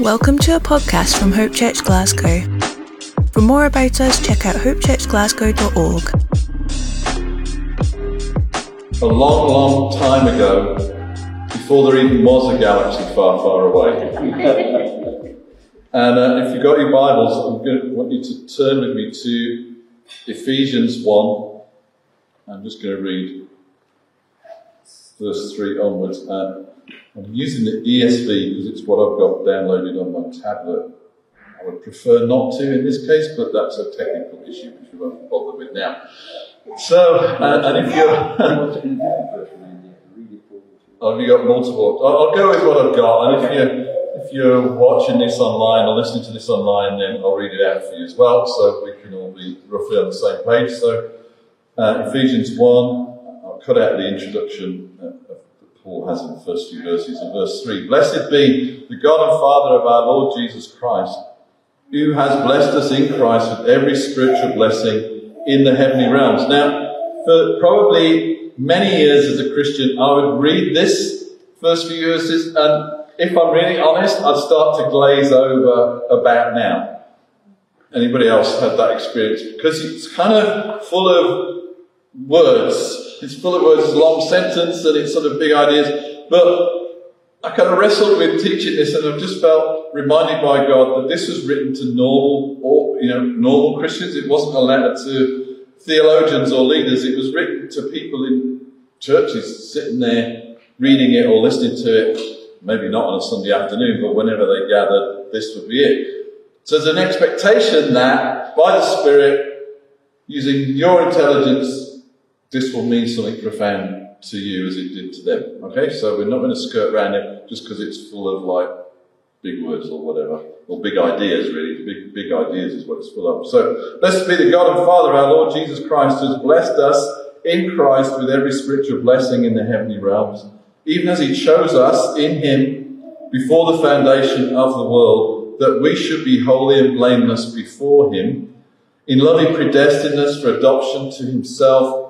Welcome to a podcast from Hope Church Glasgow. For more about us, check out hopechurchglasgow.org. A long, long time ago, before there even was a galaxy far, far away. and uh, if you've got your Bibles, I'm going to want you to turn with me to Ephesians 1. I'm just going to read verse 3 onwards. And I'm using the ESV because it's what I've got downloaded on my tablet. I would prefer not to in this case, but that's a technical issue which we won't bother with now. So, uh, and if you're. oh, have got multiple? I'll, I'll, go with what I've got, and if you're. If you're watching this online or listening to this online, then I'll read it out for you as well, so we can all be roughly on the same page. So, uh, Ephesians 1, I'll cut out the introduction uh, Paul has in the first few verses. In verse 3 Blessed be the God and Father of our Lord Jesus Christ, who has blessed us in Christ with every spiritual blessing in the heavenly realms. Now, for probably many years as a Christian, I would read this first few verses, and if I'm really honest, I'd start to glaze over about now. Anybody else had that experience? Because it's kind of full of words it's full of words, it's a long sentence, and it's sort of big ideas. But I kind of wrestled with teaching this, and I've just felt reminded by God that this was written to normal, or you know, normal Christians. It wasn't a letter to theologians or leaders. It was written to people in churches sitting there reading it or listening to it. Maybe not on a Sunday afternoon, but whenever they gathered, this would be it. So there's an expectation that by the Spirit, using your intelligence this will mean something profound to you as it did to them. Okay, so we're not going to skirt around it just because it's full of like big words or whatever, or big ideas really. Big, big ideas is what it's full of. So blessed be the God and Father, our Lord Jesus Christ, who has blessed us in Christ with every spiritual blessing in the heavenly realms, even as he chose us in him before the foundation of the world, that we should be holy and blameless before him. In love, he predestined us for adoption to himself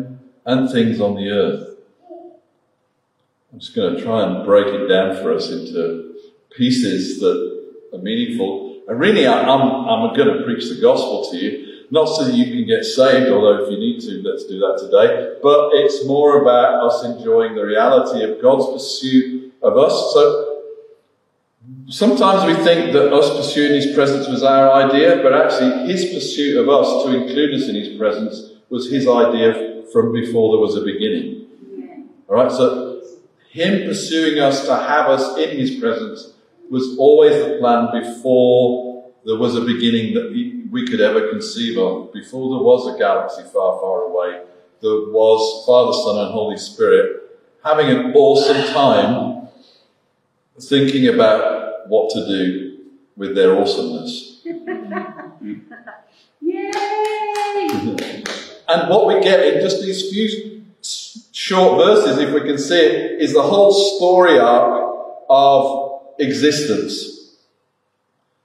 and things on the earth. I'm just going to try and break it down for us into pieces that are meaningful. And really, I'm, I'm going to preach the gospel to you, not so that you can get saved, although if you need to, let's do that today, but it's more about us enjoying the reality of God's pursuit of us. So Sometimes we think that us pursuing His presence was our idea, but actually His pursuit of us to include us in His presence was His idea from before there was a beginning. All right, so Him pursuing us to have us in His presence was always the plan before there was a beginning that we could ever conceive of. Before there was a galaxy far, far away, there was Father, Son, and Holy Spirit having an awesome time thinking about what to do with their awesomeness. Yay! And what we get in just these few short verses, if we can see it, is the whole story arc of existence.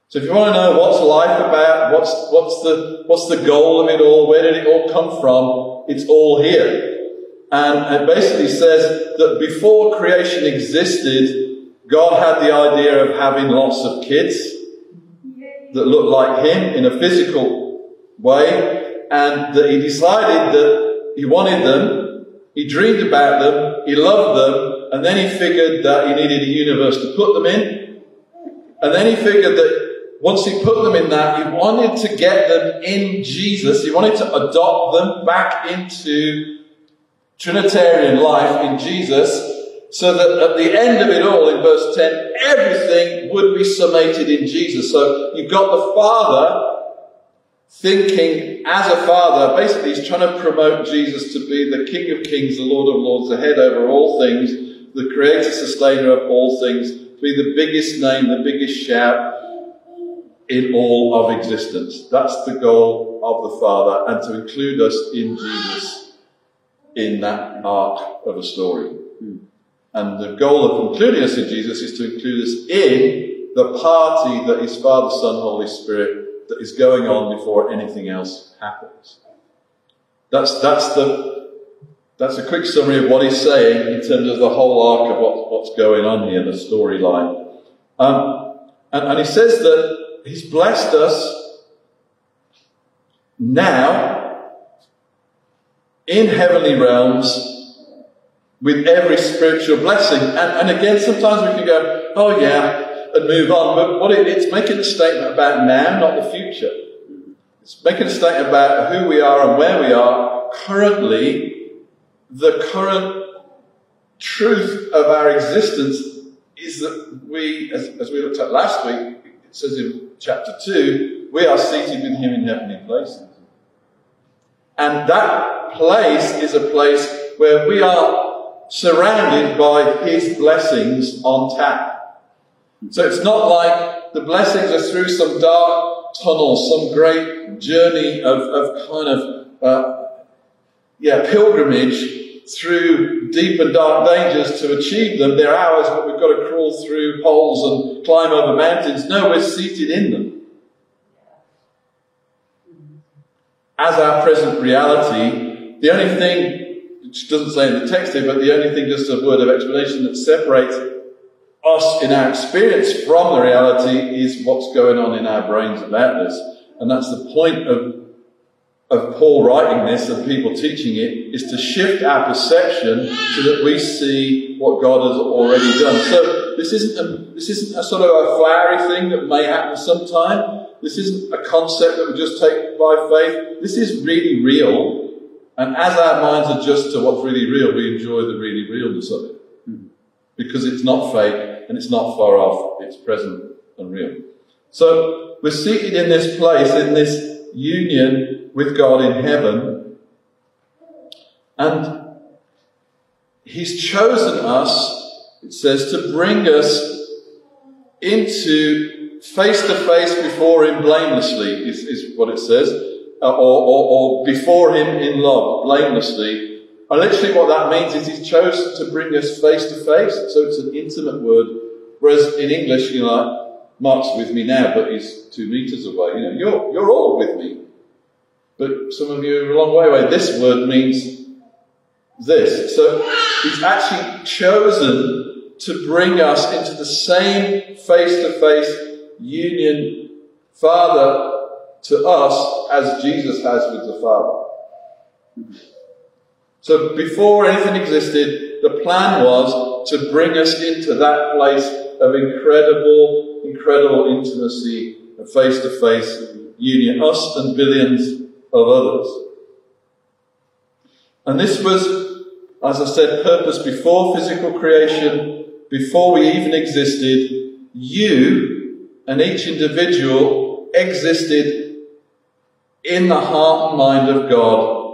So if you want to know what's life about, what's, what's, the, what's the goal of it all, where did it all come from, it's all here. And it basically says that before creation existed, God had the idea of having lots of kids that looked like Him in a physical way, and that he decided that he wanted them, he dreamed about them, he loved them, and then he figured that he needed a universe to put them in. And then he figured that once he put them in that, he wanted to get them in Jesus. He wanted to adopt them back into Trinitarian life in Jesus so that at the end of it all, in verse 10, everything would be summated in Jesus. So you've got the Father thinking as a father, basically he's trying to promote Jesus to be the King of Kings, the Lord of Lords, the head over all things, the creator, sustainer of all things, to be the biggest name, the biggest shout, in all of existence. That's the goal of the Father, and to include us in Jesus in that arc of a story. And the goal of including us in Jesus is to include us in the party that is Father, Son, Holy Spirit that is going on before anything else happens. That's, that's the that's a quick summary of what he's saying in terms of the whole arc of what, what's going on here, the storyline. Um, and, and he says that he's blessed us now in heavenly realms with every spiritual blessing. And, and again, sometimes we can go, oh yeah, and move on. But what it, it's making a statement about now, not the future. It's making a statement about who we are and where we are currently the current truth of our existence is that we, as, as, we looked at last week, it says in chapter 2, we are seated with him in heavenly places. And that place is a place where we are surrounded by his blessings on tap. So it's not like the blessings are through some dark tunnel, some great journey of, of kind of uh, yeah, pilgrimage through deep and dark dangers to achieve them. They're ours, but we've got to crawl through holes and climb over mountains. No, we're seated in them. As our present reality, the only thing, which doesn't say in the text here, but the only thing, just a word of explanation that separates us in our experience from the reality is what's going on in our brains about this. And that's the point of of Paul writing this and people teaching it is to shift our perception so that we see what God has already done. So this isn't a, this isn't a sort of a flowery thing that may happen sometime. This isn't a concept that we just take by faith. This is really real. And as our minds adjust to what's really real, we enjoy the really realness of it. Hmm. Because it's not fake and it's not far off. It's present and real. So we're seated in this place, in this union with God in heaven. And He's chosen us, it says, to bring us into face to face before Him blamelessly, is, is what it says, uh, or, or, or before Him in love, blamelessly. And literally what that means is he chose to bring us face to face, so it's an intimate word. Whereas in English, you know, like, Mark's with me now, but he's two meters away. You know, you're, you're all with me. But some of you are a long way away. This word means this. So he's actually chosen to bring us into the same face to face union, Father to us, as Jesus has with the Father. So before anything existed, the plan was to bring us into that place of incredible, incredible intimacy and face to face union, us and billions of others. And this was, as I said, purpose before physical creation, before we even existed. You and each individual existed in the heart and mind of God.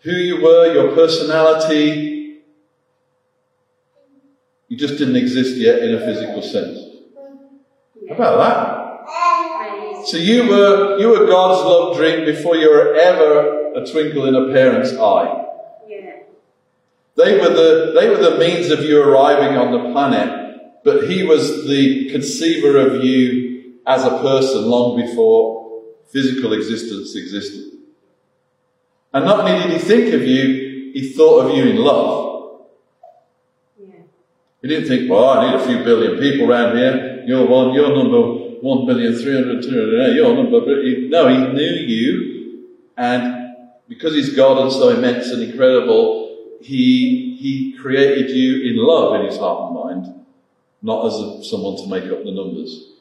Who you were, your personality, you just didn't exist yet in a physical sense. How about that? So you were, you were God's love dream before you were ever a twinkle in a parent's eye. They were the, they were the means of you arriving on the planet, but he was the conceiver of you as a person long before physical existence existed. And not only did he think of you, he thought of you in love. Yeah. He didn't think, well, I need a few billion people around here. You're one, you're number one million three hundred two hundred. Your number, no, he knew you, and because he's God and so immense and incredible, he he created you in love in his heart and mind, not as a, someone to make up the numbers.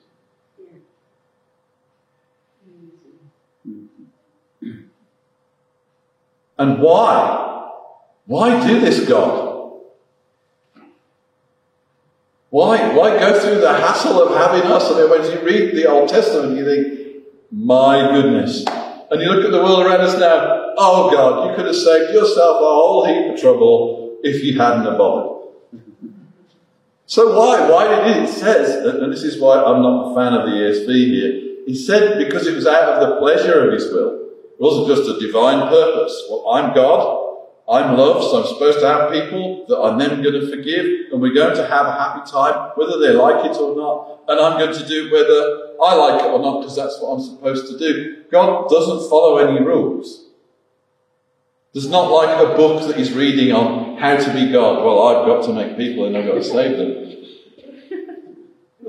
And why? Why do this, God? Why, why go through the hassle of having us? And when you read the Old Testament, you think, my goodness. And you look at the world around us now, oh God, you could have saved yourself a whole heap of trouble if you hadn't have bothered. So why? Why did it? It says, and this is why I'm not a fan of the ESV here, he said because it was out of the pleasure of his will. It wasn't just a divine purpose. Well, I'm God. I'm love, so I'm supposed to have people that I'm then going to forgive, and we're going to have a happy time, whether they like it or not. And I'm going to do whether I like it or not, because that's what I'm supposed to do. God doesn't follow any rules. There's not like a book that he's reading on how to be God. Well, I've got to make people and I've got to save them.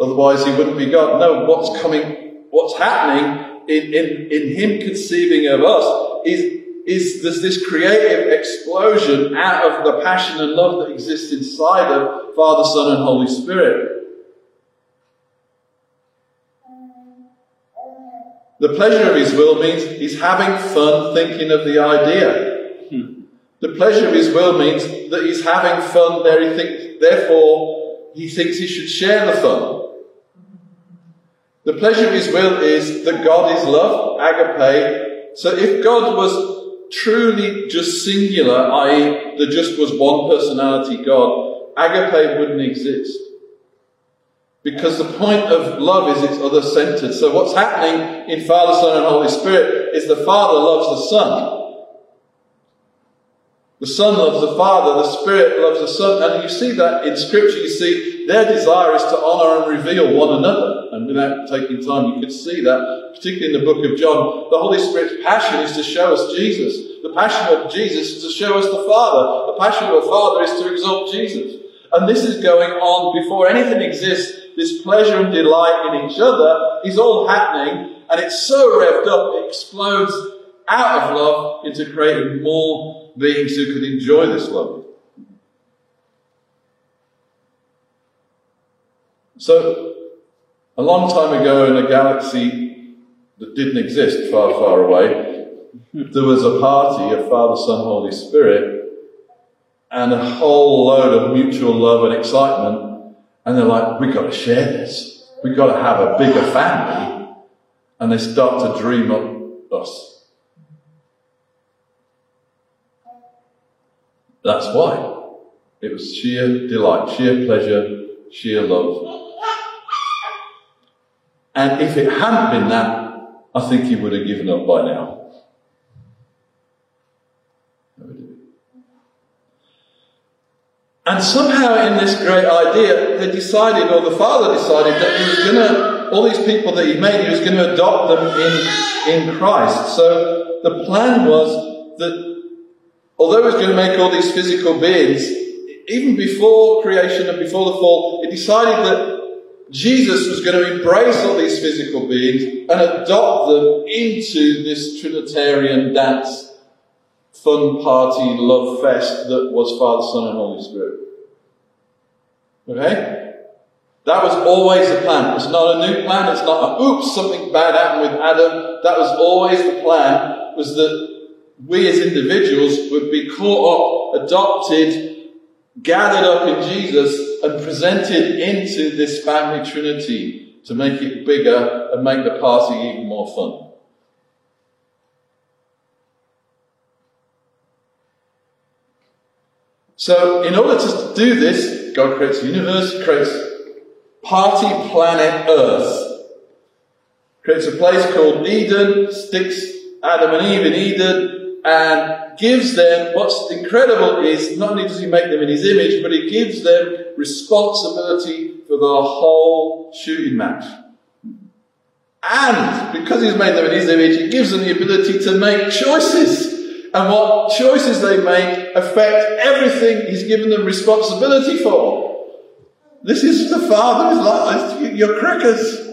Otherwise, he wouldn't be God. No, what's coming, what's happening in, in, in him conceiving of us is is there's this creative explosion out of the passion and love that exists inside of Father, Son, and Holy Spirit. The pleasure of his will means he's having fun thinking of the idea. The pleasure of his will means that he's having fun there. He thinks, therefore, he thinks he should share the fun. The pleasure of his will is that God is love, agape. So if God was truly just singular, i.e., there just was one personality God, agape wouldn't exist. Because the point of love is it's other centered. So what's happening in Father, Son, and Holy Spirit is the Father loves the Son. The Son loves the Father, the Spirit loves the Son, and you see that in Scripture. You see their desire is to honour and reveal one another. And without taking time, you could see that, particularly in the book of John. The Holy Spirit's passion is to show us Jesus. The passion of Jesus is to show us the Father. The passion of the Father is to exalt Jesus. And this is going on before anything exists. This pleasure and delight in each other is all happening, and it's so revved up, it explodes out of love into creating more beings who could enjoy this love. So, a long time ago in a galaxy that didn't exist far, far away, there was a party of Father, Son, Holy Spirit, and a whole load of mutual love and excitement. And they're like, we've got to share this. We've got to have a bigger family. And they start to dream up us. That's why. It was sheer delight, sheer pleasure, sheer love. And if it hadn't been that, I think he would have given up by now. And somehow in this great idea, they decided, or the father decided, that he was going to, all these people that he made, he was going to adopt them in, in Christ. So the plan was that Although was going to make all these physical beings, even before creation and before the fall, he decided that Jesus was going to embrace all these physical beings and adopt them into this Trinitarian dance, fun party, love fest that was Father, Son, and Holy Spirit. Okay? That was always the plan. It's not a new plan. It's not a, oops, something bad happened with Adam. That was always the plan, was that we as individuals would be caught up, adopted, gathered up in Jesus, and presented into this family trinity to make it bigger and make the party even more fun. So, in order to do this, God creates the universe, creates party planet Earth, creates a place called Eden, sticks Adam and Eve in Eden, and gives them what's incredible is not only does he make them in his image, but he gives them responsibility for the whole shooting match. And because he's made them in his image, he gives them the ability to make choices. And what choices they make affect everything he's given them responsibility for. This is the Father's life. You're crackers.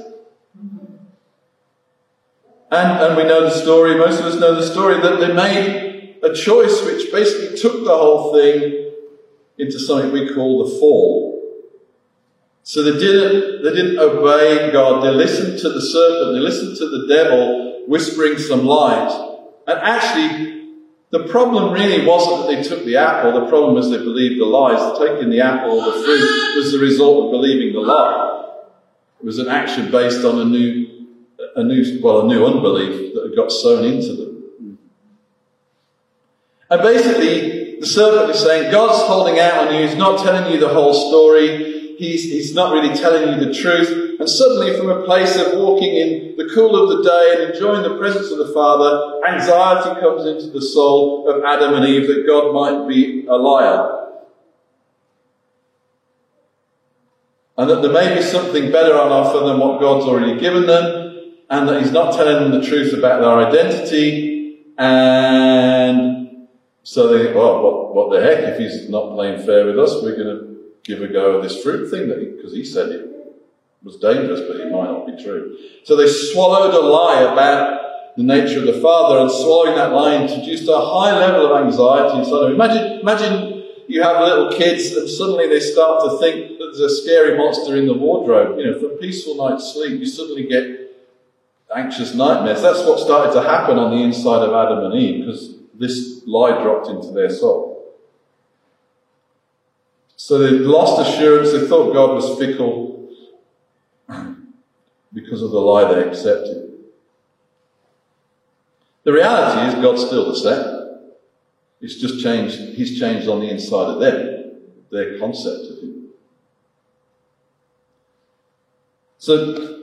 And, and we know the story, most of us know the story, that they made a choice which basically took the whole thing into something we call the fall. So they didn't, they didn't obey God. They listened to the serpent. They listened to the devil whispering some light. And actually, the problem really wasn't that they took the apple. The problem was they believed the lies. Taking the apple or the fruit was the result of believing the lie. It was an action based on a new a new, well, a new unbelief that had got sown into them. And basically, the serpent is saying, God's holding out on you. He's not telling you the whole story. He's, he's not really telling you the truth. And suddenly, from a place of walking in the the cool of the day and enjoying the presence of the Father, anxiety comes into the soul of Adam and Eve that God might be a liar. And that there may be something better on offer than what God's already given them, and that He's not telling them the truth about their identity, and so they think, well, what, what the heck, if He's not playing fair with us, we're going to give a go at this fruit thing, because he, he said it was dangerous, but it might not be true. So they swallowed a lie about the nature of the Father, and swallowing that lie introduced a high level of anxiety inside of them. Imagine, imagine you have little kids and suddenly they start to think that there's a scary monster in the wardrobe. You know, for a peaceful night's sleep, you suddenly get anxious nightmares. That's what started to happen on the inside of Adam and Eve because this lie dropped into their soul. So they lost assurance, they thought God was fickle because of the lie they accepted. The reality is God's still the same. It's just changed, He's changed on the inside of them, their concept of Him. So,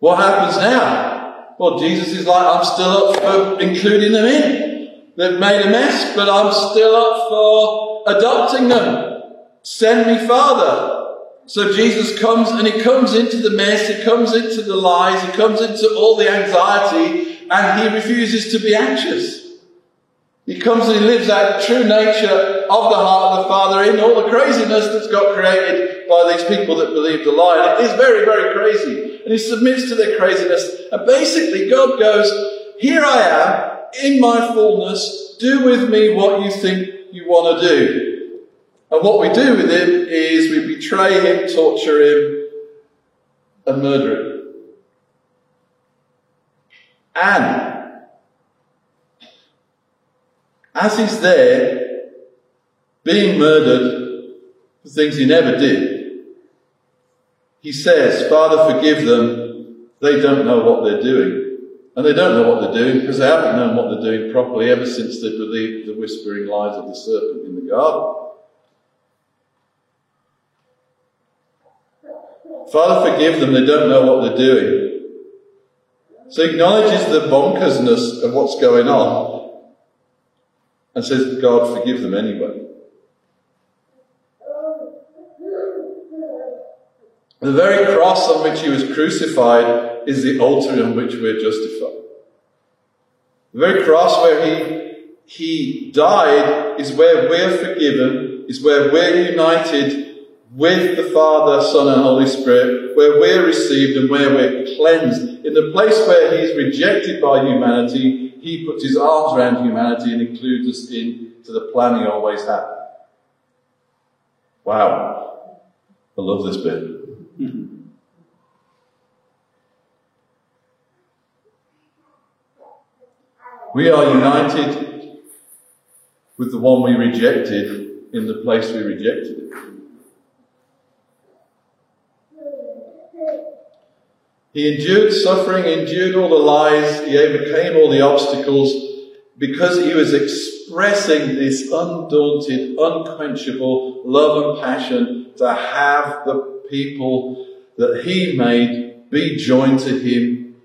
what happens now? Well, Jesus is like, I'm still up for including them in. They've made a mess, but I'm still up for adopting them. Send me, Father. So Jesus comes and he comes into the mess, he comes into the lies, he comes into all the anxiety, and he refuses to be anxious. He comes and he lives out the true nature of the heart of the Father in all the craziness that's got created by these people that believe the lie. And it is very, very crazy. And he submits to their craziness. And basically, God goes, Here I am in my fullness, do with me what you think you want to do. And what we do with him is we betray him, torture him, and murder him. And as he's there, being murdered for things he never did, he says, Father, forgive them. They don't know what they're doing. And they don't know what they're doing because they haven't known what they're doing properly ever since they believed the whispering lies of the serpent in the garden. Father, forgive them, they don't know what they're doing. So he acknowledges the bonkersness of what's going on and says, God, forgive them anyway. The very cross on which he was crucified is the altar on which we're justified. The very cross where he, he died is where we're forgiven, is where we're united with the Father, Son, and Holy Spirit, where we're received and where we're cleansed. In the place where he's rejected by humanity, he puts his arms around humanity and includes us into the plan he always had. Wow. I love this bit. We are united with the one we rejected in the place we rejected. He endured suffering, endured all the lies, he overcame all the obstacles because he was expressing this undaunted, unquenchable love and passion to have the people that he made be joined to him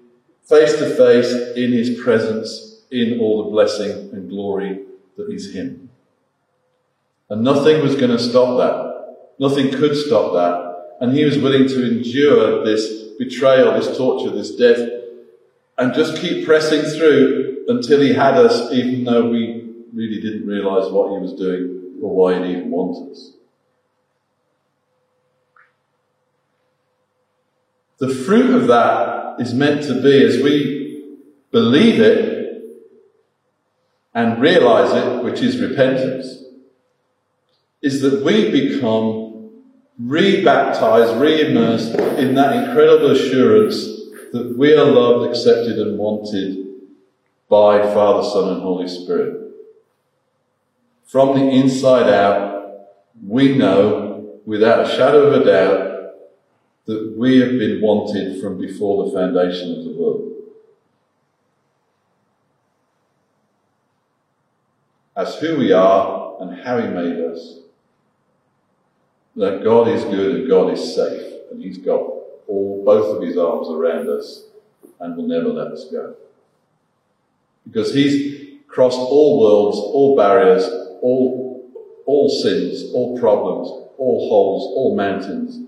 face to face in his presence in all the blessing and glory that is Him. And nothing was going to stop that. Nothing could stop that. And He was willing to endure this betrayal, this torture, this death, and just keep pressing through until He had us, even though we really didn't realize what He was doing or why He even wanted us. The fruit of that is meant to be, as we believe it, and realize it, which is repentance, is that we become re-baptized, re-immersed in that incredible assurance that we are loved, accepted and wanted by Father, Son and Holy Spirit. From the inside out, we know without a shadow of a doubt that we have been wanted from before the foundation of the world. As who we are and how He made us. That God is good and God is safe, and He's God. all both of his arms around us and will never let us go. Because he's crossed all worlds, all barriers, all, all sins, all problems, all holes, all mountains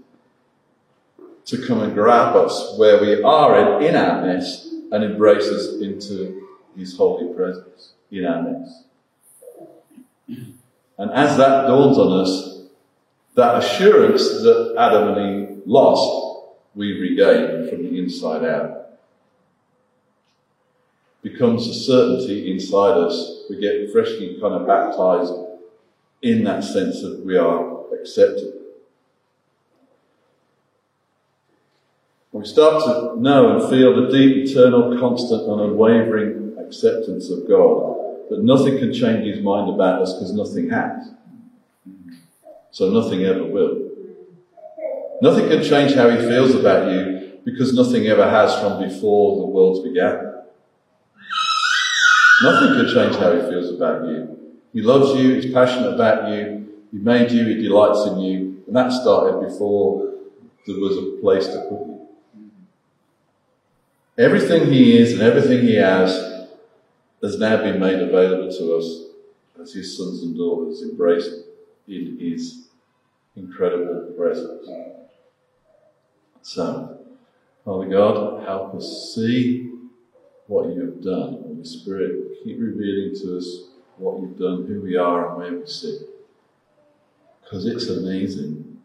to come and grab us where we are in, in our mess and embrace us into his holy presence in our mess. And as that dawns on us, that assurance that Adam and Eve lost, we regain from the inside out. Becomes a certainty inside us. We get freshly kind of baptized in that sense that we are accepted. we start to know and feel the deep, eternal, constant, and unwavering acceptance of God, that nothing can change his mind about us because nothing has. So nothing ever will. Nothing can change how he feels about you because nothing ever has from before the world began. Nothing can change how he feels about you. He loves you, he's passionate about you, he made you, he delights in you, and that started before there was a place to put you. Everything he is and everything he has has now been made available to us as his sons and daughters embraced in his incredible presence. So, Father God, help us see what you have done. Holy Spirit, keep revealing to us what you've done, who we are, and where we sit. Because it's amazing.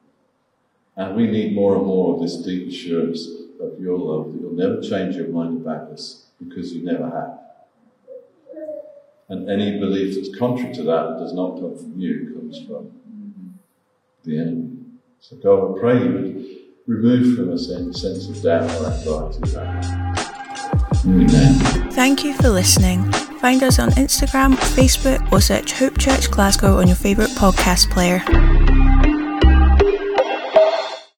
And we need more and more of this deep assurance of your love, that you'll never change your mind about us because you never have. And any belief that's contrary to that, does not come from you, it comes from the enemy. So God, we pray you would remove from us any sense of doubt or anxiety Amen. Thank you for listening. Find us on Instagram, Facebook, or search Hope Church Glasgow on your favourite podcast player.